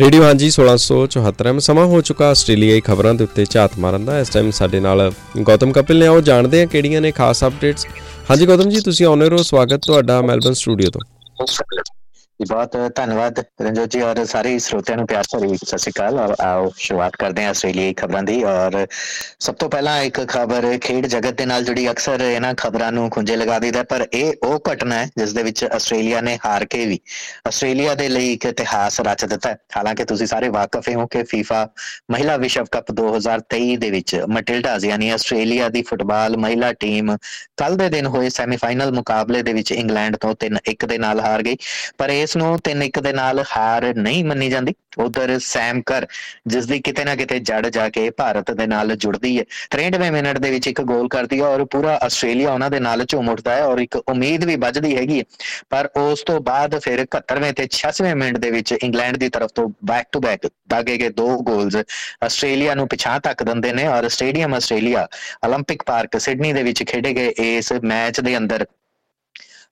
Radio ਹਾਂਜੀ 1674 ਮੈਂ ਸਮਾਂ ਹੋ ਚੁੱਕਾ ਆਸਟ੍ਰੇਲੀਆਈ ਖਬਰਾਂ ਦੇ ਉੱਤੇ ਝਾਤ ਮਾਰਨ ਦਾ। ਇਸ ਟਾਈਮ ਸਾਡੇ ਨਾਲ ਗੌਤਮ ਕਪਿਲ ਨੇ, ਆਓ ਜਾਣਦੇ ਹਾਂ ਕਿਹੜੀਆਂ ਨੇ ਖਾਸ ਅਪਡੇਟਸ ਹਾਂਜੀ ਗੌਤਮ ਜੀ, ਤੁਸੀਂ ਆਨਰ ਹੋ ਸਵਾਗਤ ਤੁਹਾਡਾ ਮੈਲਬਨ ਸਟੂਡੀਓ ਤੋਂ। ਜੀ ਬਹੁਤ ਧੰਨਵਾਦ। ਰੰਜੋ ਜੀ, ਔਰ ਸਾਰੇ ਸਰੋਤਿਆਂ ਨੂੰ ਪਿਆਰ ਭਰੀ ਸਤਿ ਸ਼੍ਰੀ ਅਕਾਲ। ਔਰ ਆਓ, ਸ਼ੁਰੂਆਤ ਕਰਦੇ ਹਾਂ ਆਸਟ੍ਰੇਲੀਆਈ ਖਬਰਾਂ ਦੀ। ਔਰ ਸਭ ਤੋਂ ਪਹਿਲਾਂ ਇੱਕ ਖਬਰ, ਖੇਡ ਜਗਤ ਦੇ ਨਾਲ ਜੁੜੀ ਅਕਸਰ ਇਹਨਾਂ ਖਬਰਾਂ ਨੂੰ ਖੁੰਝੇ ਲਗਾ ਦਿੰਦਾ ਪਰ ਇਹ ਉਹ ਘਟਨਾ ਹੈ, ਜਿਸ ਦੇ ਵਿੱਚ ਆਸਟ੍ਰੇਲੀਆ ਨੇ ਹਾਰ ਕੇ ਵੀ ਆਸਟ੍ਰੇਲੀਆ ਦੇ ਲਈ ਇੱਕ ਇਤਿਹਾਸ ਰਚ ਦਿੱਤਾ ਹਾਲਾਂਕਿ ਤੁਸੀਂ ਸਾਰੇ ਵਾਕਿਫ ਹੋ ਕਿ FIFA ਮਹਿਲਾ ਵਿਸ਼ਵ ਕੱਪ 2023 ਦੇ ਵਿੱਚ ਮਟਿਲਡਾਜ਼ ਯਾਨੀ ਆਸਟ੍ਰੇਲੀਆ ਦੀ ਫੁੱਟਬਾਲ ਮਹਿਲਾ ਟੀਮ ਕੱਲ ਦੇ ਦਿਨ ਹੋਏ ਸੈਮੀਫਾਈਨਲ ਮੁਕਾਬਲੇ ਦੇ ਵਿੱਚ ਇੰਗਲੈਂਡ ਤੋਂ 3-1 ਦੇ ਨਾਲ ਹਾਰ ਗਈ। ਪਰ ਇਸ ਨੂੰ 3-1 ਦੇ ਨਾਲ ਹਾਰ ਨਹੀਂ ਮੰਨੀ ਜਾਂਦੀ ਉਧਰ ਸੈਮ ਕਰ ਜਿਸ ਦੀ ਕਿਤੇ ਨਾ ਕਿਤੇ ਜੜ ਜਾ ਕੇ ਭਾਰਤ ਦੇ ਨਾਲ ਜੁੜਦੀ ਹੈ 63ਵੇਂ ਮਿੰਟ ਦੇ ਵਿੱਚ ਇੱਕ ਗੋਲ ਕਰਦੀ ਹੈ ਔਰ ਪੂਰਾ ਆਸਟ੍ਰੇਲੀਆ ਉਹਨਾਂ ਦੇ ਨਾਲ ਝੂਮ ਉੱਠਦਾ ਹੈ ਔਰ ਇੱਕ ਉਮੀਦ ਵੀ ਵੱਜਦੀ ਹੈਗੀ ਹੈ ਪਰ ਉਸ ਤੋਂ ਬਾਅਦ ਫਿਰ 71ਵੇਂ ਤੇ 86ਵੇਂ ਮਿੰਟ ਦੇ ਵਿੱਚ ਇੰਗਲੈਂਡ ਦੀ ਤਰਫ ਤੋਂ ਬੈਕ ਟੂ ਬੈਕ ਦਾਗੇ ਗਏ ਦੋ ਗੋਲਸ ਆਸਟ੍ਰੇਲੀਆ ਨੂੰ ਪਿਛਾਂ ਤੱਕ ਦਿੰਦੇ ਨੇ ਔਰ ਸਟੇਡੀਅਮ ਆਸਟ੍ਰੇਲੀਆ 올림픽 ਪਾਰਕ ਸਿਡਨੀ ਦੇ ਵਿੱਚ ਖੇਡੇ ਗਏ ਇਸ ਮੈਚ ਦੇ ਅੰਦਰ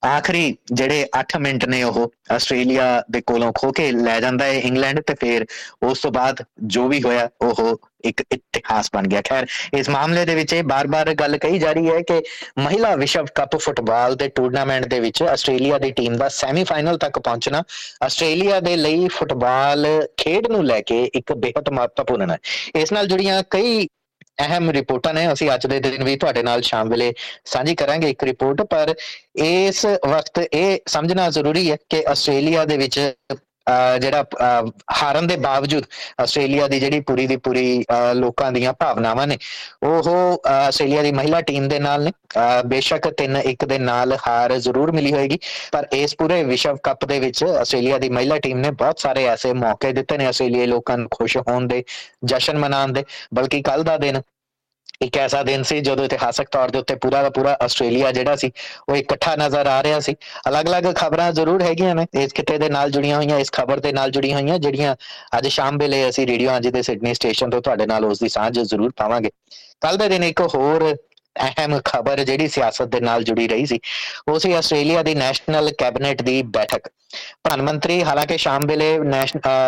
ਆਖਰੀ ਜਿਹੜੇ 8 ਮਿੰਟ ਨੇ ਉਹ ਆਸਟ੍ਰੇਲੀਆ ਦੇ ਕੋਲੋਂ ਖੋ ਕੇ ਲੈ ਜਾਂਦਾ ਹੈ ਇੰਗਲੈਂਡ ਤੇ ਫਿਰ ਉਸ ਤੋਂ ਬਾਅਦ ਜੋ ਵੀ ਹੋਇਆ, ਉਹ ਇੱਕ ਇਤਿਹਾਸ ਬਣ ਗਿਆ। ਖੈਰ, ਇਸ ਮਾਮਲੇ ਦੇ ਵਿੱਚ ਇਹ ਬਾਰ-ਬਾਰ ਗੱਲ ਕਹੀ ਜਾ ਰਹੀ ਹੈ ਕਿ ਮਹਿਲਾ ਵਿਸ਼ਵ ਕੱਪ ਫੁੱਟਬਾਲ ਦੇ ਟੂਰਨਾਮੈਂਟ ਦੇ ਵਿੱਚ ਆਸਟ੍ਰੇਲੀਆ ਦੀ ਟੀਮ ਦਾ ਸੈਮੀਫਾਈਨਲ ਤੱਕ ਪਹੁੰਚਣਾ, ਆਸਟ੍ਰੇਲੀਆ ਦੇ ਲਈ ਫੁੱਟਬਾਲ ਖੇਡ ਨੂੰ ਲੈ ਕੇ ਇੱਕ ਬੇहद ਮਹੱਤਵਪੂਰਨ ਹੈ। ਇਸ ਨਾਲ ਜੁੜੀਆਂ ਕਈ ਅਹਿਮ ਰਿਪੋਰਟਾਂ ਨੇ। ਅਸੀਂ ਅੱਜ ਦੇ ਦਿਨ ਵੀ ਤੁਹਾਡੇ ਨਾਲ ਸ਼ਾਮ ਵੇਲੇ ਸਾਂਝੀ ਕਰਾਂਗੇ ਇੱਕ ਰਿਪੋਰਟ, ਪਰ ਇਸ ਵਕਤ ਇਹ ਸਮਝਣਾ ਜ਼ਰੂਰੀ ਹੈ ਕਿ ਆਸਟ੍ਰੇਲੀਆ ਦੇ ਵਿੱਚ ਜਿਹੜਾ ਹਾਰਨ ਦੇ ਬਾਵਜੂਦ ਆਸਟ੍ਰੇਲੀਆ ਦੀ ਜਿਹੜੀ ਪੂਰੀ ਦੀ ਪੂਰੀ ਲੋਕਾਂ ਦੀਆਂ ਭਾਵਨਾਵਾਂ ਨੇ, ਉਹ ਆਸਟ੍ਰੇਲੀਆ ਦੀ ਮਹਿਲਾ ਟੀਮ ਦੇ ਨਾਲ ਨੇ। ਬੇਸ਼ੱਕ 3-1 ਦੇ ਨਾਲ ਹਾਰ ਜ਼ਰੂਰ ਮਿਲੀ ਹੋਏਗੀ, ਪਰ ਇਸ ਪੂਰੇ ਵਿਸ਼ਵ ਕੱਪ ਦੇ ਵਿੱਚ ਆਸਟ੍ਰੇਲੀਆ ਦੀ ਮਹਿਲਾ ਟੀਮ ਨੇ ਬਹੁਤ ਸਾਰੇ ਐਸੇ ਮੌਕੇ ਦਿੱਤੇ ਨੇ ਆਸਟ੍ਰੇਲੀਆਈ ਲੋਕਾਂ ਨੂੰ ਖੁਸ਼ ਹੋਣ ਦੇ, ਜਸ਼ਨ ਮਨਾਉਣ ਦੇ, ਬਲਕਿ ਕੱਲ ਦਾ ਦਿਨ ਇੱਕ ਐਸਾ ਦਿਨ ਸੀ ਜਦੋਂ ਇਤਿਹਾਸਕ ਤੌਰ ਦੇ ਉੱਤੇ ਪੂਰਾ ਦਾ ਪੂਰਾ ਆਸਟ੍ਰੇਲੀਆ ਜਿਹੜਾ ਸੀ, ਉਹ ਇਕੱਠਾ ਨਜ਼ਰ ਆ ਰਿਹਾ ਸੀ। ਅਲੱਗ-ਅਲੱਗ ਖਬਰਾਂ ਜ਼ਰੂਰ ਹੈਗੀਆਂ ਨੇ, ਇਸ ਕਿਤੇ ਦੇ ਨਾਲ ਜੁੜੀਆਂ ਹੋਈਆਂ, ਇਸ ਖਬਰ ਦੇ ਨਾਲ ਜੁੜੀਆਂ ਹੋਈਆਂ, ਜਿਹੜੀਆਂ ਅੱਜ ਸ਼ਾਮ ਵੇਲੇ ਅਸੀਂ ਰੇਡੀਓ ਅੱਜ ਦੇ ਸਿਡਨੀ ਸਟੇਸ਼ਨ ਤੋਂ ਤੁਹਾਡੇ ਨਾਲ ਉਸ ਦੀ ਸਾਂਝ ਜ਼ਰੂਰ ਪਾਵਾਂਗੇ। ਕੱਲ ਦੇ ਦਿਨ ਇੱਕ ਹੋਰ ਅਹਿਮ ਖਬਰ ਜਿਹੜੀ ਸਿਆਸਤ ਦੇ ਨਾਲ ਜੁੜੀ ਰਹੀ ਸੀ, ਉਹ ਸੀ ਆਸਟ੍ਰੇਲੀਆ ਦੀ ਨੈਸ਼ਨਲ ਕੈਬਨਿਟ ਦੀ ਬੈਠਕ। ਪ੍ਰਧਾਨ ਮੰਤਰੀ ਹਾਲਾਂਕਿ ਸ਼ਾਮ ਵੇਲੇ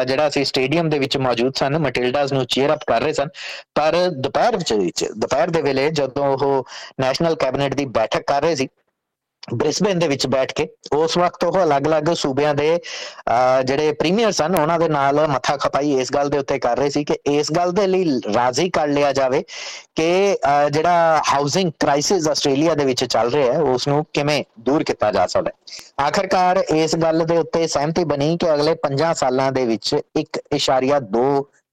ਜਿਹੜਾ ਸੀ ਸਟੇਡੀਅਮ ਦੇ ਵਿੱਚ ਮੌਜੂਦ ਸਨ ਮਟਿਲਡਾਸ ਨੂੰ ਚੀਅਰ ਅਪ ਕਰ ਰਹੇ ਸਨ, ਪਰ ਦੁਪਹਿਰ ਵਿੱਚ, ਦੁਪਹਿਰ ਦੇ ਵੇਲੇ ਜਦੋਂ ਉਹ ਨੈਸ਼ਨਲ ਕੈਬਨਿਟ ਦੀ ਬੈਠਕ ਕਰ ਰਹੇ ਸੀ ਬ੍ਰਿਸਬੇਨ ਦੇ ਵਿੱਚ ਬੈਠ ਕੇ, ਉਸ ਵਕਤ ਉਹ ਅਲੱਗ-ਅਲੱਗ ਸੂਬਿਆਂ ਦੇ ਜਿਹੜੇ ਪ੍ਰੀਮੀਅਰ ਸਨ ਉਹਨਾਂ ਦੇ ਨਾਲ ਮੱਥਾ ਖਪਾਈ ਇਸ ਗੱਲ ਦੇ ਉੱਤੇ ਕਰ ਰਹੇ ਸੀ ਕਿ ਇਸ ਗੱਲ ਦੇ ਲਈ ਰਾਜ਼ੀ ਕਰ ਲਿਆ ਜਾਵੇ ਕਿ ਜਿਹੜਾ ਹਾਊਸਿੰਗ ਕ੍ਰਾਈਸਿਸ ਆਸਟ੍ਰੇਲੀਆ ਦੇ ਵਿੱਚ ਚੱਲ ਰਿਹਾ ਹੈ ਉਸ ਨੂੰ ਕਿਵੇਂ ਦੂਰ ਕੀਤਾ ਜਾ ਸਕਦਾ ਹੈ। ਆਖਰਕਾਰ ਇਸ ਗੱਲ ਦੇ ਉੱਤੇ ਸਹਿਮਤੀ ਬਣੀ ਕਿ ਅਗਲੇ 5 ਸਾਲਾਂ ਦੇ ਵਿੱਚ 1.2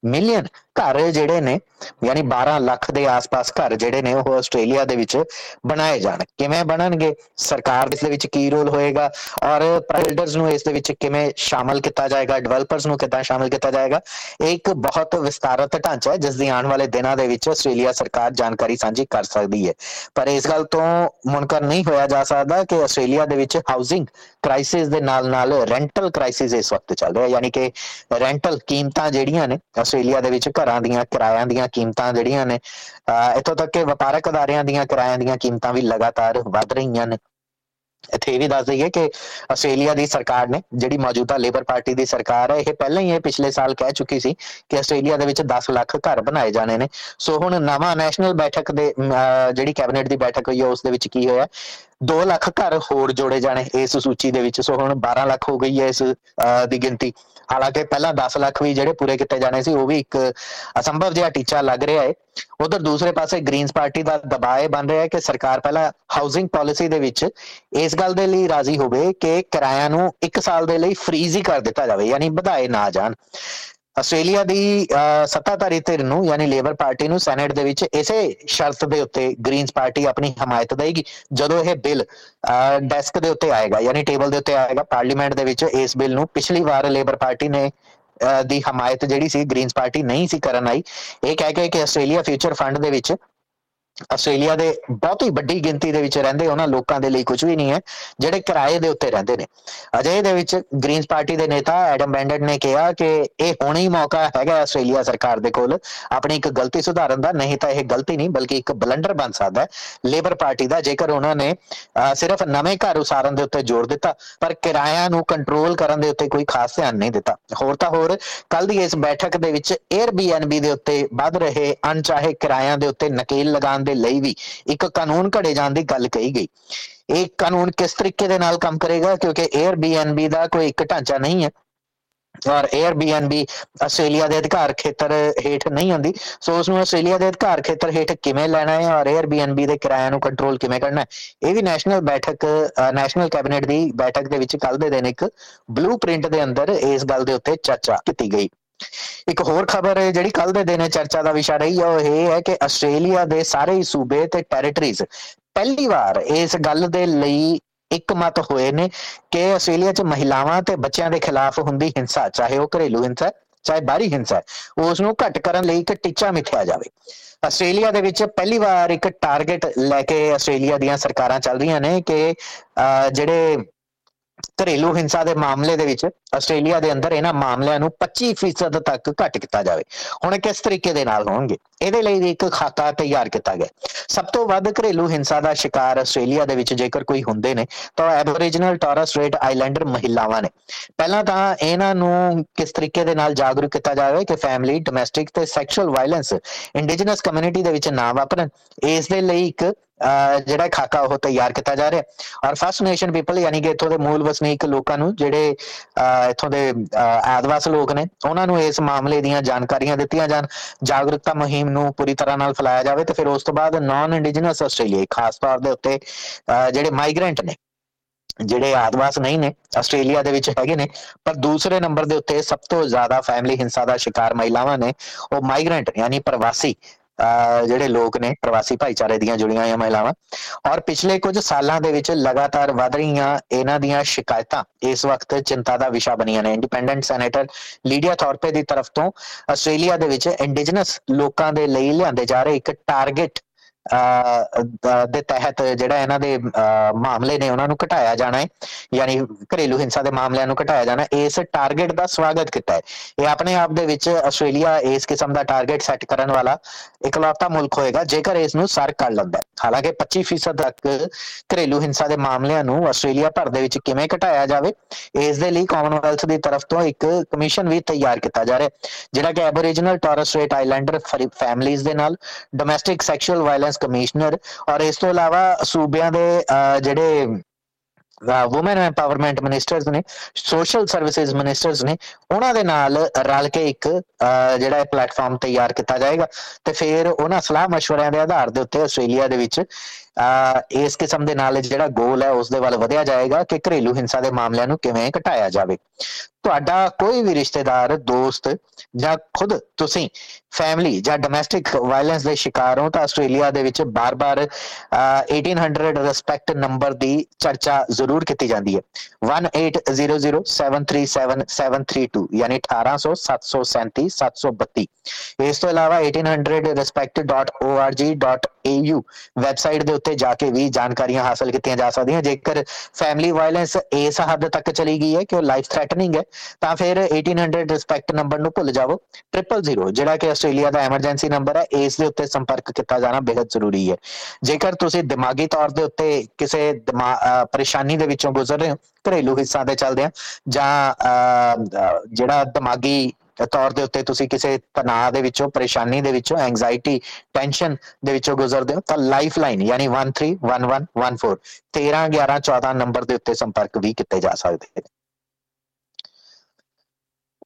ਮਿਲੀਅਨ ਘਰ ਜਿਹੜੇ ਨੇ, ਯਾਨੀ 12 ਲੱਖ ਦੇ ਆਸ-ਪਾਸ ਘਰ ਜਿਹੜੇ ਨੇ, ਉਹ ਆਸਟ੍ਰੇਲੀਆ ਦੇ ਵਿੱਚ ਬਣਾਏ ਜਾਣ। ਕਿਵੇਂ ਬਣਨਗੇ? ਸਰਕਾਰ ਇਸ ਦੇ ਵਿੱਚ ਕੀ ਰੋਲ ਹੋਏਗਾ? ਔਰ ਪ੍ਰਾਈਵੇਟਰਸ ਨੂੰ ਇਸ ਦੇ ਵਿੱਚ ਕਿਵੇਂ ਸ਼ਾਮਲ ਕੀਤਾ ਜਾਏਗਾ? ਡਿਵੈਲਪਰਸ ਨੂੰ ਕਿੱਦਾਂ ਸ਼ਾਮਲ ਕੀਤਾ ਜਾਏਗਾ? ਇਹ ਇੱਕ ਬਹੁਤ ਵਿਸਤਾਰਤ ਢਾਂਚਾ ਹੈ, ਜਿਸ ਦੀ ਆਉਣ ਵਾਲੇ ਦਿਨਾਂ ਦੇ ਵਿੱਚ ਆਸਟ੍ਰੇਲੀਆ ਸਰਕਾਰ ਜਾਣਕਾਰੀ ਸਾਂਝੀ ਕਰ ਸਕਦੀ ਹੈ। ਪਰ ਇਸ ਗੱਲ ਤੋਂ ਮੁਨਕਰ ਨਹੀਂ ਹੋਇਆ ਜਾ ਸਕਦਾ ਕਿ ਆਸਟ੍ਰੇਲੀਆ ਦੇ ਵਿੱਚ ਹਾਊਸਿੰਗ ਕ੍ਰਾਈਸਿਸ ਦੇ ਨਾਲ-ਨਾਲ ਰੈਂਟਲ ਕ੍ਰਾਈਸਿਸ ਇਸ ਵਕਤ ਚੱਲ ਰਿਹਾ ਯਾਨੀ ਕਿ ਰੈਂਟਲ ਕੀਮਤਾਂ ਜਿਹੜੀਆਂ ਨੇ, ਆਸਟ੍ਰੇਲੀਆ ਦੇ ਵਿੱਚ ਘਰ ਦੀਆਂ ਕਿਰਾਇਆਂ ਦੀਆਂ ਕੀਮਤਾਂ ਜਿਹੜੀਆਂ ਨੇ ਇਥੋਂ ਤੱਕ ਕਿ ਵਪਾਰਕ ਅਦਾਰਿਆਂ ਦੀਆਂ ਕਿਰਾਇਆਂ ਦੀਆਂ ਕੀਮਤਾਂ ਵੀ ਲਗਾਤਾਰ ਵਧ ਰਹੀਆਂ ਨੇ। ਇੱਥੇ ਇਹ ਵੀ ਦੱਸ ਦਈਏ ਕਿ ਆਸਟ੍ਰੇਲੀਆ ਦੀ ਸਰਕਾਰ ਨੇ, ਜਿਹੜੀ ਮੌਜੂਦਾ ਲੇਬਰ ਪਾਰਟੀ ਦੀ ਸਰਕਾਰ ਹੈ, ਇਹ ਪਹਿਲਾਂ ਹੀ ਇਹ ਪਿਛਲੇ ਸਾਲ ਕਹਿ ਚੁੱਕੀ ਸੀ ਕਿ ਆਸਟ੍ਰੇਲੀਆ ਦੇ ਵਿੱਚ 10 ਲੱਖ ਘਰ ਬਣਾਏ ਜਾਣੇ ਨੇ। ਸੋ ਹੁਣ ਨਵਾਂ ਨੈਸ਼ਨਲ ਬੈਠਕ ਦੇ ਜਿਹੜੀ ਕੈਬਨਿਟ ਦੀ ਬੈਠਕ ਹੋਈ ਹੈ, ਉਸ ਦੇ ਵਿੱਚ ਕੀ ਹੋਇਆ? 2 ਲੱਖ ਘਰ ਹੋਰ ਜੋੜੇ ਜਾਣੇ ਇਸ ਸੂਚੀ ਦੇ ਵਿੱਚ। ਸੋ ਹੁਣ 12 ਲੱਖ ਹੋ ਗਈ ਹੈ ਇਸ ਦੀ ਗਿਣਤੀ। ਹਾਲਾਂਕਿ ਪਹਿਲਾਂ 10 ਲੱਖ ਵੀ ਜਿਹੜੇ ਪੂਰੇ ਕੀਤੇ ਜਾਣੇ ਸੀ, ਉਹ ਵੀ ਇੱਕ ਅਸੰਭਵ ਜਿਹਾ ਟੀਚਾ ਲੱਗ ਰਿਹਾ ਹੈ। ਉਧਰ ਦੂਸਰੇ ਪਾਸੇ ਗ੍ਰੀਨਸ ਪਾਰਟੀ ਦਾ ਦਬਾਅ ਬਣ ਰਿਹਾ ਹੈ ਕਿ ਸਰਕਾਰ ਪਹਿਲਾਂ ਹਾਊਸਿੰਗ ਪਾਲਿਸੀ ਦੇ ਵਿੱਚ ਇਸ ਗੱਲ ਦੇ ਲਈ ਰਾਜ਼ੀ ਹੋਵੇ ਕਿ ਕਿਰਾਇਆ ਨੂੰ 1 ਸਾਲ ਦੇ ਲਈ ਫ੍ਰੀਜ਼ ਹੀ ਕਰ ਦਿੱਤਾ ਜਾਵੇ, ਯਾਨੀ ਵਧਾਏ ਨਾ ਜਾਣ। ਆਸਟ੍ਰੇਲੀਆ ਦੀ ਸੱਤਾਧਾਰੀ ਧਿਰ ਨੂੰ, ਯਾਨੀ ਲੇਬਰ ਪਾਰਟੀ ਨੂੰ ਸੈਨੇਟ ਦੇ ਵਿੱਚ ਇਸੇ ਸ਼ਰਤ ਦੇ ਉੱਤੇ ਗ੍ਰੀਨਸ ਪਾਰਟੀ ਆਪਣੀ ਹਮਾਇਤ ਦੇਗੀ ਜਦੋਂ ਇਹ ਬਿੱਲ ਡੈਸਕ ਦੇ ਉੱਤੇ ਆਏਗਾ, ਯਾਨੀ ਟੇਬਲ ਦੇ ਉੱਤੇ ਆਏਗਾ, ਪਾਰਲੀਮੈਂਟ ਦੇ ਵਿੱਚ ਇਸ ਬਿੱਲ ਨੂੰ ਪਿਛਲੀ ਵਾਰ ਲੇਬਰ ਪਾਰਟੀ ਨੇ ਦੀ ਹਮਾਇਤ ਜਿਹੜੀ ਸੀ ਗ੍ਰੀਨਸ ਪਾਰਟੀ ਨਹੀਂ ਸੀ ਕਰਨ ਆਈ, ਇਹ ਕਹਿ ਕੇ ਕਿ ਆਸਟ੍ਰੇਲੀਆ ਫਿਊਚਰ ਫੰਡ ਦੇ ਵਿੱਚ ਆਸਟ੍ਰੇਲੀਆ ਦੇ ਬਹੁਤੀ ਵੱਡੀ ਗਿਣਤੀ ਦੇ ਵਿੱਚ ਰਹਿੰਦੇ, ਉਹਨਾਂ ਲੋਕਾਂ ਦੇ ਲਈ ਕੁਝ ਵੀ ਨਹੀਂ ਹੈ, ਜਿਹੜੇ ਕਿਰਾਏ ਦੇ ਉੱਤੇ ਰਹਿੰਦੇ ਨੇ। ਅਜੇ ਦੇ ਵਿੱਚ ਗ੍ਰੀਨਸ ਪਾਰਟੀ ਦੇ ਨੇਤਾ ਐਡਮ ਬੈਂਡਟ ਨੇ ਕਿਹਾ ਕਿ ਇਹ ਹੁਣ ਹੀ ਮੌਕਾ ਹੈਗਾ ਆਸਟ੍ਰੇਲੀਆ ਸਰਕਾਰ ਦੇ ਕੋਲ। ਆਪਣੀ ਇੱਕ ਗਲਤੀ ਸੁਧਾਰਨ ਦਾ, ਨਹੀਂ ਤਾਂ ਇਹ ਗਲਤੀ ਨਹੀਂ, ਬਲਕਿ ਇੱਕ ਬਲੰਡਰ ਬਣ ਸਕਦਾ ਹੈ। ਲੇਬਰ ਪਾਰਟੀ ਦਾ ਜੇਕਰ ਉਹਨਾਂ ਨੇ ਸਿਰਫ ਨਵੇਂ ਘਰ ਉਸਾਰਨ ਦੇ ਉੱਤੇ ਜ਼ੋਰ ਦਿੱਤਾ, ਪਰ ਕਿਰਾਇਆਂ ਨੂੰ ਕੰਟਰੋਲ ਕਰਨ ਦੇ ਉੱਤੇ ਕੋਈ ਖਾਸ ਧਿਆਨ ਨਹੀਂ ਦਿੱਤਾ। ਹੋਰ ਤਾਂ ਹੋਰ ਕੱਲ ਦੀ ਇਸ ਬੈਠਕ ਦੇ ਵਿੱਚ 에ਅਰਬੀਐਨਬੀ ਦੇ ਉੱਤੇ ਵੱਧ ਰਹੇ ਅਣਚਾਹੇ ਕਿਰਾਇਆਂ ਦੇ ਉੱਤੇ ਨਕੇਲ ਲਗਾਉਣ ਦੇ ਲਈ ਵੀ ਇੱਕ ਕਾਨੂੰਨ ਘੜੇ ਜਾਣ ਦੀ ਗੱਲ ਕਹੀ ਗਈ। ਇਹ ਕਾਨੂੰਨ ਕਿਸ ਤਰੀਕੇ ਦੇ ਨਾਲ ਕੰਮ ਕਰੇਗਾ? ਕਿਉਂਕਿ Airbnb ਦਾ ਕੋਈ ਇੱਕ ਢਾਂਚਾ ਨਹੀਂ ਹੈ। ਔਰ Airbnb ਆਸਟ੍ਰੇਲੀਆ ਦੇ ਅਧਿਕਾਰ ਖੇਤਰ ਹੇਠ ਨਹੀਂ ਆਉਂਦੀ। ਸੋ ਉਸ ਨੂੰ ਆਸਟ੍ਰੇਲੀਆ ਦੇ ਅਧਿਕਾਰ ਖੇਤਰ ਹੇਠ ਕਿਵੇਂ ਲੈਣਾ ਹੈ ਔਰ Airbnb ਦੇ ਕਿਰਾਇਆਂ ਨੂੰ ਕੰਟਰੋਲ ਕਿਵੇਂ ਕਰਨਾ ਹੈ? ਇਹ ਵੀ ਨੈਸ਼ਨਲ ਬੈਠਕ ਨੈਸ਼ਨਲ ਕੈਬਨਿਟ ਦੀ ਬੈਠਕ ਦੇ ਵਿੱਚ ਕੱਲ ਦੇ ਦਿਨ ਇੱਕ ਬਲੂਪ੍ਰਿੰਟ ਦੇ ਅੰਦਰ ਇਸ ਗੱਲ ਦੇ ਉੱਤੇ ਚਰਚਾ ਕੀਤੀ ਗਈ। ਇੱਕ ਹੋਰ ਖਬਰ ਜਿਹੜੀ ਕੱਲ ਦੇ ਦਿਨ ਚਰਚਾ ਦਾ ਵਿਸ਼ਾ ਰਹੀ ਹੈ ਉਹ ਇਹ ਹੈ ਕਿ ਆਸਟ੍ਰੇਲੀਆ ਦੇ ਸਾਰੇ ਸੂਬੇ ਤੇ ਟੈਰੀਟਰੀਜ਼ ਪਹਿਲੀ ਵਾਰ ਇਸ ਗੱਲ ਦੇ ਲਈ ਇੱਕ ਮਤ ਹੋਏ ਨੇ ਕਿ ਆਸਟ੍ਰੇਲੀਆ 'ਚ ਮਹਿਲਾਵਾਂ ਤੇ ਬੱਚਿਆਂ ਦੇ ਖਿਲਾਫ ਹੁੰਦੀ ਹਿੰਸਾ, ਚਾਹੇ ਉਹ ਘਰੇਲੂ ਹਿੰਸਾ ਚਾਹੇ ਬਾਹਰੀ ਹਿੰਸਾ ਉਸ ਨੂੰ ਘਟ ਕਰਨ ਲਈ ਇੱਕ ਟੀਚਾ ਮਿੱਥਿਆ ਜਾਵੇ। ਆਸਟ੍ਰੇਲੀਆ ਦੇ ਵਿੱਚ ਪਹਿਲੀ ਵਾਰ ਇੱਕ ਟਾਰਗੇਟ ਲੈ ਕੇ ਆਸਟ੍ਰੇਲੀਆ ਦੀਆਂ ਸਰਕਾਰਾਂ ਚੱਲ ਰਹੀਆਂ ਨੇ ਕਿ ਜਿਹੜੇ ਘਰੇਲੂ ਹਿੰਸਾ ਦੇ ਮਾਮਲੇ ਦੇ ਵਿੱਚ ਆਸਟ੍ਰੇਲੀਆ ਦੇ ਅੰਦਰ ਇਹਨਾਂ ਮਾਮਲਿਆਂ ਨੂੰ 25% ਤੱਕ ਘਟ ਕੀਤਾ ਜਾਵੇ। ਹੁਣ ਕਿਸ ਤਰੀਕੇ ਦੇ ਨਾਲ ਹੋਣਗੇ? ਇਹਦੇ ਲਈ ਇੱਕ ਖਾਤਾ ਤਿਆਰ ਕੀਤਾ ਗਿਆ। ਸਭ ਤੋਂ ਵੱਧ ਘਰੇਲੂ ਹਿੰਸਾ ਦਾ ਸ਼ਿਕਾਰ ਆਸਟ੍ਰੇਲੀਆ ਦੇ ਵਿੱਚ ਜੇਕਰ ਕੋਈ ਹੁੰਦੇ ਨੇ, ਤਾਂ ਐਬੋਰੀਜਨਲ ਟੋਰਸ ਸਟ੍ਰੇਟ ਆਈਲੈਂਡਰ ਮਹਿਲਾਵਾਂ ਨੇ। ਪਹਿਲਾਂ ਤਾਂ ਇਹਨਾਂ ਨੂੰ ਕਿਸ ਤਰੀਕੇ ਦੇ ਨਾਲ ਜਾਗਰੂਕ ਕੀਤਾ ਜਾਵੇ ਕਿ ਫੈਮਿਲੀ ਡੋਮੈਸਟਿਕ ਤੇ ਸੈਕਸ਼ੂਅਲ ਵਾਇਲੈਂਸ ਇੰਡੀਜੀਨਸ ਕਮਿਊਨਿਟੀ ਦੇ ਵਿੱਚ ਨਾ ਵਾਪਰਨ। ਇਸ ਦੇ ਲਈ ਇੱਕ ਜਿਹੜਾ ਖਾਕਾ ਉਹ ਤਿਆਰ ਕੀਤਾ ਜਾ ਰਿਹਾ ਔਰ ਫਸਟ ਨੇਸ਼ਨ ਪੀਪਲ ਯਾਨੀ ਕਿ ਇਥੋਂ ਦੇ ਮੂਲ ਵਸਨੀਕ ਲੋਕਾਂ ਨੂੰ ਜਿਹੜੇ ਇਥੋਂ ਦੇ ਆਦਿਵਾਸੀ ਲੋਕ ਨੇ, ਉਹਨਾਂ ਨੂੰ ਇਸ ਮਾਮਲੇ ਦੀਆਂ ਜਾਣਕਾਰੀਆਂ ਦਿੱਤੀਆਂ ਜਾਣ। ਜਾਗਰੂਕਤਾ ਮੁਹਿੰਮ ਨੂੰ ਪੂਰੀ ਤਰ੍ਹਾਂ ਨਾਲ ਫਲਾਇਆ ਜਾਵੇ ਤੇ ਫਿਰ ਉਸ ਤੋਂ ਬਾਅਦ ਨਾਨ ਇੰਡੀਜੀਨਸ ਆਸਟ੍ਰੇਲੀਆ ਖਾਸ ਤੌਰ ਦੇ ਉੱਤੇ ਜਿਹੜੇ ਮਾਈਗ੍ਰੈਂਟ ਨੇ, ਜਿਹੜੇ ਆਦਿਵਾਸ ਨਹੀਂ ਨੇ ਆਸਟ੍ਰੇਲੀਆ ਦੇ ਵਿੱਚ ਹੈਗੇ ਨੇ, ਪਰ ਦੂਸਰੇ ਨੰਬਰ ਦੇ ਉੱਤੇ ਸਭ ਤੋਂ ਜ਼ਿਆਦਾ ਫੈਮਿਲੀ ਹਿੰਸਾ ਦਾ ਸ਼ਿਕਾਰ ਮਹਿਲਾਵਾਂ ਨੇ, ਉਹ ਮਾਈਗ੍ਰੈਂਟ ਯਾਨੀ ਪ੍ਰਵਾਸੀ ਜਿਹੜੇ ਲੋਕ ਨੇ, ਪ੍ਰਵਾਸੀ ਭਾਈਚਾਰੇ ਦੀਆਂ ਜੁੜੀਆਂ ਹੋਈਆਂ ਮਹਿਲਾਵਾਂ ਔਰ ਪਿਛਲੇ ਕੁਝ ਸਾਲਾਂ ਦੇ ਵਿੱਚ ਲਗਾਤਾਰ ਵਧ ਰਹੀਆਂ ਇਹਨਾਂ ਦੀਆਂ ਸ਼ਿਕਾਇਤਾਂ, ਇਸ ਵਕਤ ਚਿੰਤਾ ਦਾ ਵਿਸ਼ਾ ਬਣੀਆਂ ਨੇ। ਇੰਡੀਪੈਂਡੈਂਟ ਸੈਨੇਟਰ ਲੀਡੀਆ ਥੌਰਪੇ ਦੀ ਤਰਫ ਤੋਂ ਆਸਟ੍ਰੇਲੀਆ ਦੇ ਵਿੱਚ ਇੰਡੀਜਨਸ ਲੋਕਾਂ ਦੇ ਲਈ ਲਿਆਂਦੇ ਜਾ ਰਹੇ ਇੱਕ ਟਾਰਗੇਟ ਦੇ ਤਹਿਤ ਜਿਹੜਾ ਇਹਨਾਂ ਦੇ ਮਾਮਲੇ ਨੇ ਉਹਨਾਂ ਨੂੰ ਘਟਾਇਆ ਜਾਣਾ ਹੈ। ਯਾਨੀ ਘਰੇਲੂ ਹਿੰਸਾ ਦੇ ਮਾਮਲਿਆਂ ਨੂੰ ਘਟਾਇਆ ਜਾਣਾ। ਇਸ ਟਾਰਗੇਟ ਦਾ ਸਵਾਗਤ ਕੀਤਾ ਹੈ। ਇਹ ਆਪਣੇ ਆਪ ਦੇ ਵਿੱਚ ਆਸਟ੍ਰੇਲੀਆ ਇਸ ਕਿਸਮ ਦਾ ਟਾਰਗੇਟ ਸੈੱਟ ਕਰਨ ਵਾਲਾ ਇਕਲੌਤਾ ਮੁਲਕ ਹੋਏਗਾ, ਜੇਕਰ ਇਸ ਨੂੰ ਸਰ ਕਰ ਲੈਂਦਾ ਹਾਲਾਂਕਿ 25% ਤੱਕ ਘਰੇਲੂ ਹਿੰਸਾ ਦੇ ਮਾਮਲਿਆਂ ਨੂੰ ਆਸਟ੍ਰੇਲੀਆ ਭਰ ਦੇ ਵਿੱਚ ਕਿਵੇਂ ਘਟਾਇਆ ਜਾਵੇ, ਇਸ ਦੇ ਲਈ ਕਾਮਨਵੈਲਥ ਦੀ ਤਰਫ ਤੋਂ ਇੱਕ ਕਮਿਸ਼ਨ ਵੀ ਤਿਆਰ ਕੀਤਾ ਜਾ ਰਿਹਾ ਜਿਹੜਾ ਕਿ Aboriginal Torres Strait Islander families ਦੇ ਨਾਲ ਡੋਮੈਸਟਿਕ ਸੈਕਸ਼ੂਅਲ ਵਾਇਲੈਂਸ ਕਮਿਸ਼ਨਰ ਔਰ ਇਸ ਤੋਂ ਇਲਾਵਾ ਸੂਬਿਆਂ ਦੇ ਜਿਹੜੇ ਵੂਮਨ ਐਮਪਾਵਰਮੈਂਟ ਮਿਨਿਸਟਰਸ ਨੇ ਸੋਸ਼ਲ ਸਰਵਿਸਿਜ਼ ਮਿਨਿਸਟਰਸ ਨੇ, ਉਹਨਾਂ ਦੇ ਨਾਲ ਰਲ ਕੇ ਇੱਕ ਜਿਹੜਾ ਇਹ ਪਲੇਟਫਾਰਮ ਤਿਆਰ ਕੀਤਾ ਜਾਏਗਾ। ਤੇ ਫਿਰ ਉਹਨਾਂ ਸਲਾਹ مشਵਰਿਆਂ ਦੇ ਆਧਾਰ ਦੇ ਉੱਤੇ ਆਸਟ੍ਰੇਲੀਆ ਦੇ ਵਿੱਚ ਇਸ ਕਿਸਮ ਦੇ ਨਾਲ ਜਿਹੜਾ ਗੋਲ ਹੈ, ਉਸ ਦੇ ਵੱਲ ਵਧਿਆ ਜਾਏਗਾ ਕਿ ਘਰੇਲੂ ਹਿੰਸਾ ਦੇ ਮਾਮਲਿਆਂ ਨੂੰ ਕਿਵੇਂ ਘਟਾਇਆ ਜਾਵੇ। ਤੁਹਾਡਾ ਕੋਈ ਵੀ ਰਿਸ਼ਤੇਦਾਰ, ਦੋਸਤ ਜਾਂ ਖੁਦ ਤੁਸੀਂ ਫੈਮਿਲੀ ਜਾਂ ਡੋਮੈਸਟਿਕ ਵਾਇਲੈਂਸ ਦੇ ਸ਼ਿਕਾਰ ਹੋ ਤਾਂ ਆਸਟ੍ਰੇਲੀਆ ਦੇ ਵਿੱਚ ਬਾਰ-ਬਾਰ 1800 ਰਿਸਪੈਕਟ ਨੰਬਰ ਦੀ ਚਰਚਾ ਜ਼ਰੂਰ ਕੀਤੀ ਜਾਂਦੀ ਹੈ। 1800737732 ਯਾਨੀ 1800737 ਇਸ ਤੋਂ ਇਲਾਵਾ 1800respect.org.au ਵੈਬਸਾਈਟ ਦੇ ਉੱਤੇ ਜਾ ਕੇ ਵੀ ਜਾਣਕਾਰੀਆਂ ਹਾਸਲ ਕੀਤੀਆਂ ਜਾ ਸਕਦੀਆਂ। ਜੇਕਰ ਫੈਮਿਲੀ ਵਾਇਲੈਂਸ ਇਸ ਹੱਦ ਤੱਕ ਚਲੀ ਗਈ ਹੈ ਕਿ ਉਹ ਲਾਈਫ ਥ੍ਰੈਟਨਿੰਗ ਹੈ ਤਾਂ ਫਿਰ 1800 ਰਿਸਪੈਕਟ ਨੰਬਰ ਨੂੰ ਭੁੱਲ ਜਾਵੋ। 000 ਜਿਹੜਾ ਕਿ ਆਸਟ੍ਰੇਲੀਆ ਦਾ ਐਮਰਜੈਂਸੀ ਨੰਬਰ ਹੈ, ਇਸ ਦੇ ਉੱਤੇ ਸੰਪਰਕ ਕੀਤਾ ਜਾਣਾ ਬਹੁਤ ਜ਼ਰੂਰੀ ਹੈ। ਜੇਕਰ ਤੁਸੀਂ ਦਿਮਾਗੀ ਤੌਰ ਦੇ ਉੱਤੇ ਕਿਸੇ ਪਰੇਸ਼ਾਨੀ ਦੇ ਵਿੱਚੋਂ ਗੁਜ਼ਰ ਰਹੇ ਹੋ, ਘਰੇਲੂ ਹਿੱਸਾ ਦੇ ਚੱਲਦੇ ਆ ਜਾਂ ਜਿਹੜਾ ਦਿਮਾਗੀ ਤੌਰ ਦੇ ਉੱਤੇ ਤੁਸੀਂ ਕਿਸੇ ਤਣਾਅ ਦੇ ਵਿੱਚੋਂ, ਪਰੇਸ਼ਾਨੀ ਦੇ ਵਿੱਚੋਂ ਐਂਗਜ਼ਾਇਟੀ ਟੈਨਸ਼ਨ ਦੇ ਵਿੱਚੋਂ ਗੁਜ਼ਰਦੇ ਹੋ, ਤਾਂ ਲਾਈਫ ਲਾਈਨ ਯਾਨੀ 131114 13 11 14 ਨੰਬਰ ਦੇ ਉੱਤੇ ਸੰਪਰਕ ਵੀ ਕੀਤੇ ਜਾ ਸਕਦੇ ਨੇ।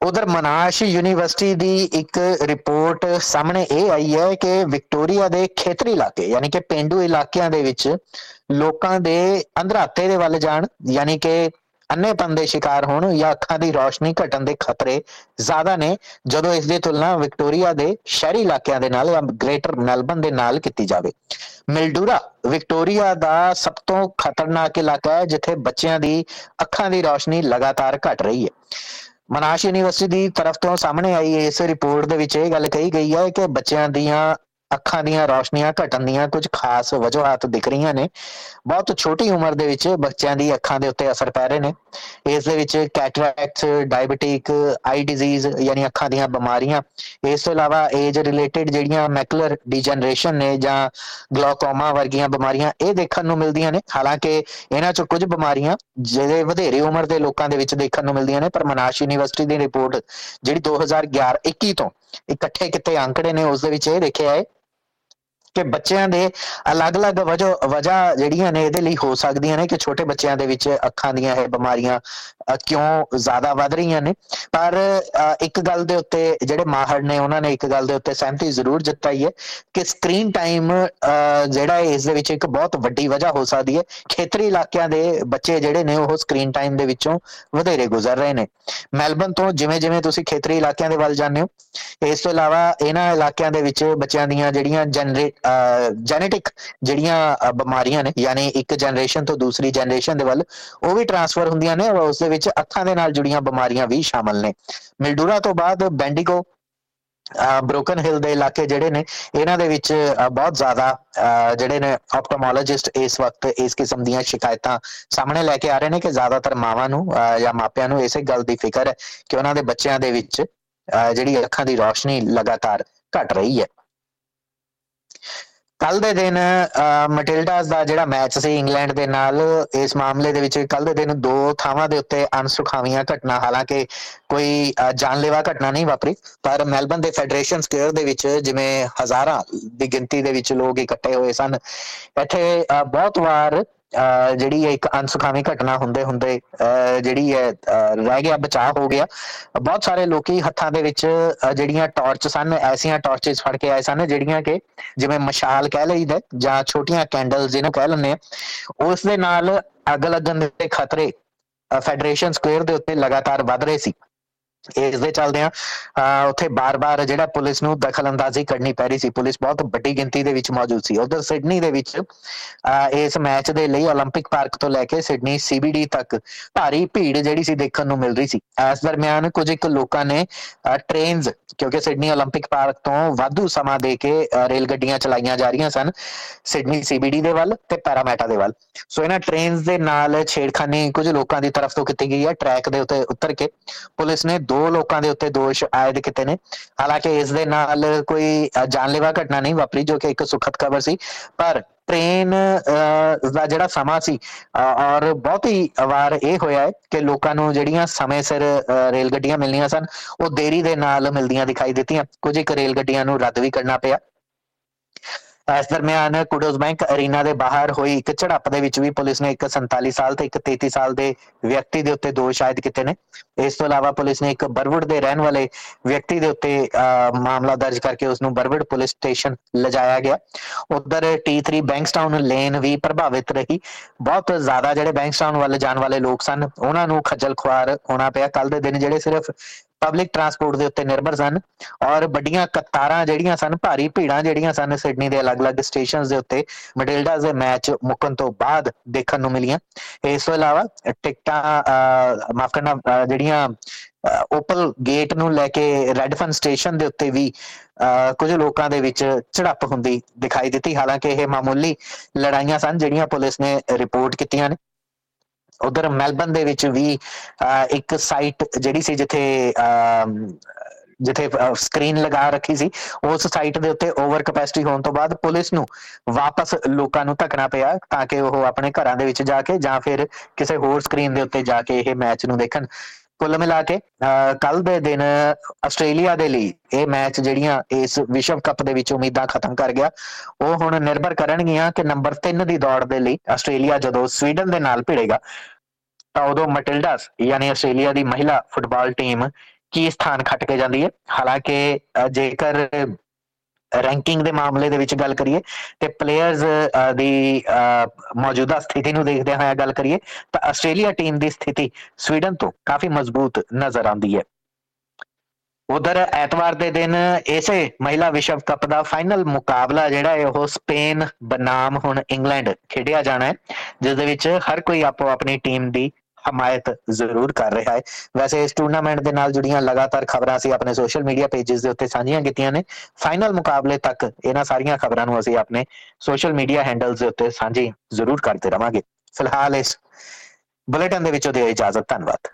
ਉਧਰ ਮਨਾਸ਼ ਯੂਨੀਵਰਸਿਟੀ ਦੀ ਇੱਕ ਰਿਪੋਰਟ ਸਾਹਮਣੇ ਇਹ ਆਈ ਹੈ ਕਿ ਵਿਕਟੋਰੀਆ ਦੇ ਖੇਤਰੀ ਇਲਾਕੇ, ਯਾਨੀ ਕਿ ਪਿੰਡੂ ਇਲਾਕਿਆਂ ਦੇ ਵਿੱਚ ਲੋਕਾਂ ਦੇ ਅੰਧਰਾਤੇ ਦੇ ਵੱਲ ਜਾਣ, ਯਾਨੀ ਕਿ ਅੰਨੇਪਨ ਦੇ ਸ਼ਿਕਾਰ ਹੋਣ ਜਾਂ ਅੱਖਾਂ ਦੀ ਰੌਸ਼ਨੀ ਘਟਣ ਦੇ ਖਤਰੇ ਜ਼ਿਆਦਾ ਨੇ, ਜਦੋਂ ਇਸ ਦੀ ਤੁਲਨਾ ਵਿਕਟੋਰੀਆ ਦੇ ਸ਼ਹਿਰੀ ਇਲਾਕਿਆਂ ਦੇ ਨਾਲ ਜਾਂ ਗ੍ਰੇਟਰ ਮੈਲਬਨ ਦੇ ਨਾਲ ਕੀਤੀ ਜਾਵੇ। ਮਿਲਡੂਰਾ, ਵਿਕਟੋਰੀਆ ਦਾ ਸਭ ਤੋਂ ਖਤਰਨਾਕ ਇਲਾਕਾ ਹੈ, ਜਿੱਥੇ ਬੱਚਿਆਂ ਦੀ ਅੱਖਾਂ ਦੀ ਰੌਸ਼ਨੀ ਲਗਾਤਾਰ ਘਟ ਰਹੀ ਹੈ। ਮਨਾਸ਼ ਯੂਨੀਵਰਸਿਟੀ ਦੀ ਤਰਫ ਤੋਂ ਸਾਹਮਣੇ ਆਈ ਇਸ ਰਿਪੋਰਟ ਦੇ ਵਿੱਚ ਇਹ ਗੱਲ ਕਹੀ ਗਈ ਹੈ ਕਿ ਬੱਚਿਆਂ ਦੀਆਂ ਅੱਖਾਂ ਦੀਆਂ ਰੌਸ਼ਨੀਆਂ ਘਟਣ ਦੀਆਂ ਕੁਝ ਖਾਸ ਵਜੂਹਾਂ ਦਿਖ ਰਹੀਆਂ ਨੇ। ਬਹੁਤ ਛੋਟੀ ਉਮਰ ਦੇ ਵਿੱਚ ਬੱਚਿਆਂ ਦੀ ਅੱਖਾਂ ਦੇ ਉੱਤੇ ਅਸਰ ਪੈ ਰਹੇ ਨੇ। ਇਸ ਦੇ ਵਿੱਚ ਕੈਟਰੈਕਟਸ ਡਾਇਬੀਟਿਕ, ਆਈ ਡਿਜ਼ੀਜ਼ ਯਾਨੀ ਅੱਖਾਂ ਦੀਆਂ ਬਿਮਾਰੀਆਂ। ਇਸ ਤੋਂ ਇਲਾਵਾ ਏਜ ਰਿਲੇਟਡ ਜਿਹੜੀਆਂ ਮੈਕੂਲਰ ਡੀਜਨਰੇਸ਼ਨ ਨੇ ਜਾਂ ਗਲੋਕੋਮਾ ਵਰਗੀਆਂ ਬਿਮਾਰੀਆਂ ਇਹ ਦੇਖਣ ਨੂੰ ਮਿਲਦੀਆਂ ਨੇ। ਹਾਲਾਂਕਿ ਇਹਨਾਂ ਚੋਂ ਕੁਝ ਬਿਮਾਰੀਆਂ ਜਿਹੜੇ ਵਧੇਰੇ ਉਮਰ ਦੇ ਲੋਕਾਂ ਦੇ ਵਿੱਚ ਦੇਖਣ ਨੂੰ ਮਿਲਦੀਆਂ ਨੇ, ਪਰ ਮਨਾਸ਼ ਯੂਨੀਵਰਸਿਟੀ ਦੀ ਰਿਪੋਰਟ ਜਿਹੜੀ 2011-21 ਤੋਂ ਇਕੱਠੇ ਕਿਤੇ ਅੰਕੜੇ ਨੇ, ਉਸ ਦੇ ਵਿੱਚ ਇਹ ਦੇਖਿਆ ਹੈ ਕਿ ਬੱਚਿਆਂ ਦੇ ਅਲੱਗ-ਅਲੱਗ ਵਜ੍ਹਾ ਵਜ੍ਹਾ ਜਿਹੜੀਆਂ ਨੇ ਇਹਦੇ ਲਈ ਹੋ ਸਕਦੀਆਂ ਨੇ ਕਿ ਛੋਟੇ ਬੱਚਿਆਂ ਦੇ ਵਿੱਚ ਅੱਖਾਂ ਦੀਆਂ ਇਹ ਬਿਮਾਰੀਆਂ ਕਿਉਂ ਜ਼ਿਆਦਾ ਵੱਧ ਰਹੀਆਂ ਨੇ? ਪਰ ਇੱਕ ਗੱਲ ਦੇ ਉੱਤੇ ਜਿਹੜੇ ਮਾਹਰ ਨੇ, ਉਹਨਾਂ ਨੇ ਇੱਕ ਗੱਲ ਦੇ ਉੱਤੇ ਸਹਿਮਤੀ ਜ਼ਰੂਰ ਜਤਾਈ ਹੈ ਕਿ ਸਕਰੀਨ ਟਾਈਮ ਜਿਹੜਾ ਇਸ ਦੇ ਵਿੱਚ ਇੱਕ ਬਹੁਤ ਵੱਡੀ ਵਜ੍ਹਾ ਹੋ ਸਕਦੀ ਹੈ। ਖੇਤਰੀ ਇਲਾਕਿਆਂ ਦੇ ਬੱਚੇ ਜਿਹੜੇ ਨੇ, ਉਹ ਸਕਰੀਨ ਟਾਈਮ ਦੇ ਵਿੱਚੋਂ ਵਧੇਰੇ ਗੁਜ਼ਰ ਰਹੇ ਨੇ। ਮੈਲਬਨ ਤੋਂ ਜਿਵੇਂ ਜਿਵੇਂ ਤੁਸੀਂ ਖੇਤਰੀ ਇਲਾਕਿਆਂ ਦੇ ਵੱਲ ਜਾਂਦੇ ਹੋ, ਇਸ ਤੋਂ ਇਲਾਵਾ ਇਹਨਾਂ ਇਲਾਕਿਆਂ ਦੇ ਵਿੱਚ ਬੱਚਿਆਂ ਦੀਆਂ ਜਿਹੜੀਆਂ ਜਨਰੇਟ ਜੈਨੇਟਿਕ ਜਿਹੜੀਆਂ ਬਿਮਾਰੀਆਂ ਨੇ, ਯਾਨੀ ਇੱਕ ਜਨਰੇਸ਼ਨ ਤੋਂ ਦੂਸਰੀ ਜਨਰੇਸ਼ਨ ਦੇ ਵੱਲ, ਉਹ ਵੀ ਟ੍ਰਾਂਸਫਰ ਹੁੰਦੀਆਂ ਨੇ ਉਸ ਦੇ ਵਿੱਚ ਅੱਖਾਂ ਦੇ ਨਾਲ ਜੁੜੀਆਂ ਬਿਮਾਰੀਆਂ ਵੀ ਸ਼ਾਮਲ ਨੇ। ਮਿਲਡੂਰਾ ਤੋਂ ਬਾਅਦ ਬੈਂਡੀਗੋ ਬ੍ਰੋਕਨ ਹਿਲ ਦੇ ਇਲਾਕੇ ਜਿਹੜੇ ਨੇ, ਇਹਨਾਂ ਦੇ ਵਿੱਚ ਬਹੁਤ ਜ਼ਿਆਦਾ ਜਿਹੜੇ ਨੇ ਆਪਟੋਮੋਲੋਜਿਸਟ ਇਸ ਵਕਤ ਇਸ ਕਿਸਮ ਦੀਆਂ ਸ਼ਿਕਾਇਤਾਂ ਸਾਹਮਣੇ ਲੈ ਕੇ ਆ ਰਹੇ ਨੇ ਕਿ ਜ਼ਿਆਦਾਤਰ ਮਾਵਾਂ ਨੂੰ ਜਾਂ ਮਾਪਿਆਂ ਨੂੰ ਇਸੇ ਗੱਲ ਦੀ ਫਿਕਰ ਹੈ ਕਿ ਉਹਨਾਂ ਦੇ ਬੱਚਿਆਂ ਦੇ ਵਿੱਚ ਜਿਹੜੀ ਅੱਖਾਂ ਦੀ ਰੋਸ਼ਨੀ ਲਗਾਤਾਰ ਘਟ ਰਹੀ ਹੈ। ਕੱਲ ਦੇ ਦਿਨ ਮਟਿਲਡਾਸ ਦਾ ਜਿਹੜਾ ਮੈਚ ਸੀ ਇੰਗਲੈਂਡ ਦੇ ਨਾਲ, ਇਸ ਮਾਮਲੇ ਦੇ ਵਿੱਚ ਕੱਲ ਦੇ ਦਿਨ ਦੋ ਥਾਵਾਂ ਦੇ ਉੱਤੇ ਅਨਸੁਖਾਵੀਆਂ ਘਟਨਾ, ਹਾਲਾਂਕਿ ਕੋਈ ਜਾਨਲੇਵਾ ਘਟਨਾ ਨਹੀਂ ਵਾਪਰੀ, ਪਰ ਮੈਲਬਨ ਦੇ ਫੈਡਰੇਸ਼ਨ ਸਕੁਅਰ ਦੇ ਵਿੱਚ ਜਿਵੇਂ ਹਜ਼ਾਰਾਂ ਦੀ ਗਿਣਤੀ ਦੇ ਵਿੱਚ ਲੋਕ ਇਕੱਠੇ ਹੋਏ ਸਨ, ਇੱਥੇ ਬਹੁਤ ਵਾਰ ਜਿਹੜੀ ਇੱਕ ਅਨਸੁਖਾਵੀ ਘਟਨਾ ਹੁੰਦੇ ਹੁੰਦੇ ਜਿਹੜੀ ਹੈ ਰਹਿ ਗਿਆ, ਬਚਾਅ ਹੋ ਗਿਆ। ਬਹੁਤ ਸਾਰੇ ਲੋਕੀ ਹੱਥਾਂ ਦੇ ਵਿੱਚ ਜਿਹੜੀਆਂ ਟਾਰਚ ਸਨ, ਐਸੀਆਂ ਟਾਰਚਸ ਫੜ ਕੇ ਆਏ ਸਨ, ਜਿਹੜੀਆਂ ਕਿ ਜਿਵੇਂ ਮਸ਼ਾਲ ਕਹਿ ਲਈਦਾ, ਜਾਂ ਛੋਟੀਆਂ ਕੈਂਡਲਸ ਜਿਹਨੂੰ ਕਹਿ ਲੈਂਦੇ ਆ, ਉਸ ਦੇ ਨਾਲ ਅੱਗ ਲੱਗਣ ਦੇ ਖਤਰੇ ਫੈਡਰੇਸ਼ਨ ਸਕੁਅਰ ਦੇ ਉੱਤੇ ਲਗਾਤਾਰ ਵੱਧ ਰਹੇ ਸੀ। ਇਸ ਦੇ ਚੱਲਦੇ ਆ ਉੱਥੇ ਬਾਰ-ਬਾਰ ਜਿਹੜਾ ਪੁਲਿਸ ਨੂੰ ਦਖਲਅੰਦਾਜ਼ੀ ਕਰਨੀ ਪੈ ਰਹੀ ਸੀ ਪੁਲਿਸ ਬਹੁਤ ਵੱਡੀ ਗਿਣਤੀ ਦੇ ਵਿੱਚ ਮੌਜੂਦ ਸੀ ਉਧਰ ਸਿਡਨੀ ਦੇ ਵਿੱਚ ਇਸ ਮੈਚ ਦੇ ਲਈ 올림픽 ਪਾਰਕ ਤੋਂ ਲੈ ਕੇ ਸਿਡਨੀ ਸੀਬੀਡੀ ਤੱਕ ਭਾਰੀ ਭੀੜ ਜਿਹੜੀ ਸੀ ਦੇਖਣ ਨੂੰ ਮਿਲ ਰਹੀ ਸੀ ਇਸ ਦਰਮਿਆਨ ਕੁਝ ਇੱਕ ਲੋਕਾਂ ਨੇ ਟ੍ਰੇਨਸ ਕਿਉਂਕਿ ਸਿਡਨੀ 올림픽 ਪਾਰਕ ਤੋਂ ਵਾਧੂ ਸਮਾਂ ਦੇ ਕੇ ਰੇਲ ਗੱਡੀਆਂ ਚਲਾਈਆਂ ਜਾ ਰਹੀਆਂ ਸਨ ਸਿਡਨੀ ਸੀਬੀਡੀ ਦੇ ਵੱਲ ਤੇ ਪੈਰਾਮੈਟਾ ਦੇ ਵੱਲ ਸੋ ਇਹਨਾਂ ਟ੍ਰੇਨਸ ਦੇ ਨਾਲ ਛੇੜਖਾਨੀ ਕੁਝ ਲੋਕਾਂ ਦੀ ਤਰਫ ਤੋਂ ਕੀਤੀ ਗਈ ਹੈ ਟਰੈਕ ਦੇ ਉੱਤੇ ਉਤਰ ਕੇ ਪੁਲਿਸ ਨੇ ਦੋ ਲੋਕਾਂ ਦੇ ਉੱਤੇ ਦੋਸ਼ ਆਇਦ ਕੀਤੇ ਨੇ। ਹਾਲਾਂਕਿ ਇਸ ਦੇ ਨਾਲ ਕੋਈ ਜਾਨਲੇਵਾ ਘਟਨਾ ਨਹੀਂ ਵਾਪਰੀ ਜੋ ਕਿ ਇੱਕ ਸੁਖਦ ਖਬਰ ਸੀ। ਪਰ ਟ੍ਰੇਨ ਦਾ ਜਿਹੜਾ ਸਮਾਂ ਸੀ ਔਰ ਬਹੁਤ ਹੀ ਵਾਰ ਇਹ ਹੋਇਆ ਹੈ ਕਿ ਲੋਕਾਂ ਨੂੰ ਜਿਹੜੀਆਂ ਸਮੇਂ ਸਿਰ ਰੇਲ ਗੱਡੀਆਂ ਮਿਲਣੀਆਂ ਸਨ, ਉਹ ਦੇਰੀ ਦੇ ਨਾਲ ਮਿਲਦੀਆਂ ਦਿਖਾਈ ਦਿੱਤੀਆਂ। ਕੁਝ ਇੱਕ ਰੇਲ ਗੱਡੀਆਂ ਨੂੰ ਰੱਦ ਵੀ ਕਰਨਾ ਪਿਆ। ਇਸ ਦਰਮਿਆਨ ਕੁਡੋਸ ਬੈਂਕ ਅਰੀਨਾ ਦੇ ਬਾਹਰ ਹੋਈ ਇੱਕ ਝੜਪ ਦੇ ਵਿੱਚ ਵੀ ਪੁਲਿਸ ਨੇ ਇੱਕ 47 ਸਾਲ ਤੇ ਇੱਕ 33 ਸਾਲ ਦੇ ਵਿਅਕਤੀ ਦੇ ਉੱਤੇ ਦੋਸ਼ ਆਇਦ ਕੀਤੇ ਨੇ। ਇਸ ਤੋਂ ਇਲਾਵਾ ਪੁਲਿਸ ਨੇ ਇੱਕ ਬਰਵੁੱਡ ਦੇ ਰਹਿਣ ਵਾਲੇ ਵਿਅਕਤੀ ਦੇ ਉੱਤੇ ਮਾਮਲਾ ਦਰਜ ਕਰਕੇ ਉਸ ਨੂੰ ਬਰਵੁੱਡ ਪੁਲਿਸ ਸਟੇਸ਼ਨ ਲਿਜਾਇਆ ਗਿਆ। ਉਧਰ T3 ਬੈਂਕਸਟਾਊਨ ਲੇਨ ਵੀ ਪ੍ਰਭਾਵਿਤ ਰਹੀ। ਬਹੁਤ ਜ਼ਿਆਦਾ ਜਿਹੜੇ ਬੈਂਕਸਟਾਊਨ ਵੱਲ ਜਾਣ ਵਾਲੇ ਲੋਕ ਸਨ, ਉਹਨਾਂ ਨੂੰ ਖੱਜਲ ਖੁਆਰ ਹੋਣਾ ਪਿਆ। ਕੱਲ ਦੇ ਦਿਨ ਜਿਹੜੇ ਸਿਰਫ ਪਬਲਿਕ ਟਰਾਂਸਪੋਰਟ ਦੇ ਉੱਤੇ ਨਿਰਭਰ ਸਨ ਔਰ ਵੱਡੀਆਂ ਕਤਾਰਾਂ ਜਿਹੜੀਆਂ ਸਨ, ਭਾਰੀ ਭੀੜਾਂ ਜਿਹੜੀਆਂ ਸਨ ਸਿਡਨੀ ਦੇ ਅਲੱਗ-ਅਲੱਗ ਸਟੇਸ਼ਨਸ ਦੇ ਉੱਤੇ ਮਡਿਲਡਾਸ ਦੇ ਮੈਚ ਮੁੱਕਣ ਤੋਂ ਬਾਅਦ ਦੇਖਣ ਨੂੰ ਮਿਲੀਆਂ। ਇਸ ਤੋਂ ਇਲਾਵਾ ਟਿਕਟਾਂ ਮਾਫ ਕਰਨਾ ਜਿਹੜੀਆਂ ਓਪਲ ਗੇਟ ਨੂੰ ਲੈ ਕੇ ਰੈਡਫਨ ਸਟੇਸ਼ਨ ਦੇ ਉੱਤੇ ਵੀ ਕੁਝ ਲੋਕਾਂ ਦੇ ਵਿੱਚ ਝੜਪ ਹੁੰਦੀ ਦਿਖਾਈ ਦਿੱਤੀ। ਹਾਲਾਂਕਿ ਇਹ ਮਾਮੂਲੀ ਲੜਾਈਆਂ ਸਨ, ਜਿਹੜੀਆਂ ਪੁਲਿਸ ਨੇ ਰਿਪੋਰਟ ਕੀਤੀਆਂ ਨੇ। ਉਧਰ ਮੈਲਬਨ ਦੇ ਵਿੱਚ ਵੀ ਇੱਕ ਸਾਈਟ ਜਿਹੜੀ ਸੀ ਜਿੱਥੇ ਜਿੱਥੇ ਸਕਰੀਨ ਲਗਾ ਰੱਖੀ ਸੀ, ਉਸ ਸਾਈਟ ਦੇ ਉੱਤੇ ਓਵਰ ਕਪੈਸਿਟੀ ਹੋਣ ਤੋਂ ਬਾਅਦ ਪੁਲਿਸ ਨੂੰ ਵਾਪਸ ਲੋਕਾਂ ਨੂੰ ਧੱਕਣਾ ਪਿਆ ਤਾਂ ਕਿ ਉਹ ਆਪਣੇ ਘਰਾਂ ਦੇ ਵਿੱਚ ਜਾ ਕੇ ਜਾਂ ਫਿਰ ਕਿਸੇ ਹੋਰ ਸਕਰੀਨ ਦੇ ਉੱਤੇ ਜਾ ਕੇ ਇਹ ਮੈਚ ਨੂੰ ਦੇਖਣ। ਕੁੱਲ ਮਿਲਾ ਕੇ ਕੱਲ ਦੇ ਦਿਨ ਆਸਟ੍ਰੇਲੀਆ ਦੇ ਲਈ ਇਹ ਮੈਚ ਜਿਹੜੀਆਂ ਇਸ ਵਿਸ਼ਵ ਕੱਪ ਦੇ ਵਿੱਚ ਉਮੀਦਾਂ ਖਤਮ ਕਰ ਗਿਆ, ਉਹ ਹੁਣ ਨਿਰਭਰ ਕਰਨਗੀਆਂ ਕਿ ਨੰਬਰ 3 ਦੀ ਦੌੜ ਦੇ ਲਈ ਆਸਟ੍ਰੇਲੀਆ ਜਦੋਂ ਸਵੀਡਨ ਦੇ ਨਾਲ ਭਿੜੇਗਾ। ਤਾਂ ਉਦੋਂ ਮਟਿਲਡਾਸ ਯਾਨੀ ਆਸਟ੍ਰੇਲੀਆ ਦੀ ਮਹਿਲਾ ਫੁੱਟਬਾਲ ਟੀਮ ਕੀ ਸਥਾਨ ਖੱਟ ਕੇ ਜਾਂਦੀ ਹੈ? ਹਾਲਾਂਕਿ ਜੇਕਰ ਰੈਂਕਿੰਗ ਦੇ ਮਾਮਲੇ ਦੇ ਵਿੱਚ ਗੱਲ ਕਰੀਏ ਤੇ ਪਲੇਅਰਸ ਦੀ ਮੌਜੂਦਾ ਸਥਿਤੀ ਨੂੰ ਦੇਖਦੇ ਹੋਏ ਗੱਲ ਕਰੀਏ ਤਾਂ ਆਸਟ੍ਰੇਲੀਆ ਟੀਮ ਦੀ ਸਥਿਤੀ ਸਵੀਡਨ ਤੋਂ ਕਾਫੀ ਮਜ਼ਬੂਤ ਨਜ਼ਰ ਆਉਂਦੀ ਹੈ। ਉਧਰ ਐਤਵਾਰ ਦੇ ਦਿਨ ਇਸੇ ਮਹਿਲਾ ਵਿਸ਼ਵ ਕੱਪ ਦਾ ਫਾਈਨਲ ਮੁਕਾਬਲਾ ਜਿਹੜਾ ਹੈ, ਉਹ ਸਪੇਨ ਬਨਾਮ ਹੁਣ ਇੰਗਲੈਂਡ ਖੇਡਿਆ ਜਾਣਾ ਹੈ, ਜਿਸ ਦੇ ਵਿੱਚ ਹਰ ਕੋਈ ਆਪੋ ਆਪਣੀ ਟੀਮ ਦੀ ਹਮਾਇਤ ਜ਼ਰੂਰ ਕਰ ਰਿਹਾ ਹੈ। ਵੈਸੇ ਇਸ ਟੂਰਨਾਮੈਂਟ ਦੇ ਨਾਲ ਜੁੜੀਆਂ ਲਗਾਤਾਰ ਖਬਰਾਂ ਅਸੀਂ ਆਪਣੇ ਸੋਸ਼ਲ ਮੀਡੀਆ ਪੇजेस ਦੇ ਉੱਤੇ ਸਾਂਝੀਆਂ ਕੀਤੀਆਂ ਨੇ। ਫਾਈਨਲ ਮੁਕਾਬਲੇ ਤੱਕ ਇਹਨਾਂ ਸਾਰੀਆਂ ਖਬਰਾਂ ਨੂੰ ਅਸੀਂ ਆਪਣੇ ਸੋਸ਼ਲ ਮੀਡੀਆ ਹੈਂਡਲਸ ਦੇ ਉੱਤੇ ਸਾਂਝੀ ਜ਼ਰੂਰ ਕਰਦੇ ਰਵਾਂਗੇ। ਫਿਲਹਾਲ ਇਸ ਬੁਲੇਟਿਨ ਦੇ ਵਿੱਚੋਂ ਦੇ ਇਜਾਜ਼ਤ, ਧੰਨਵਾਦ।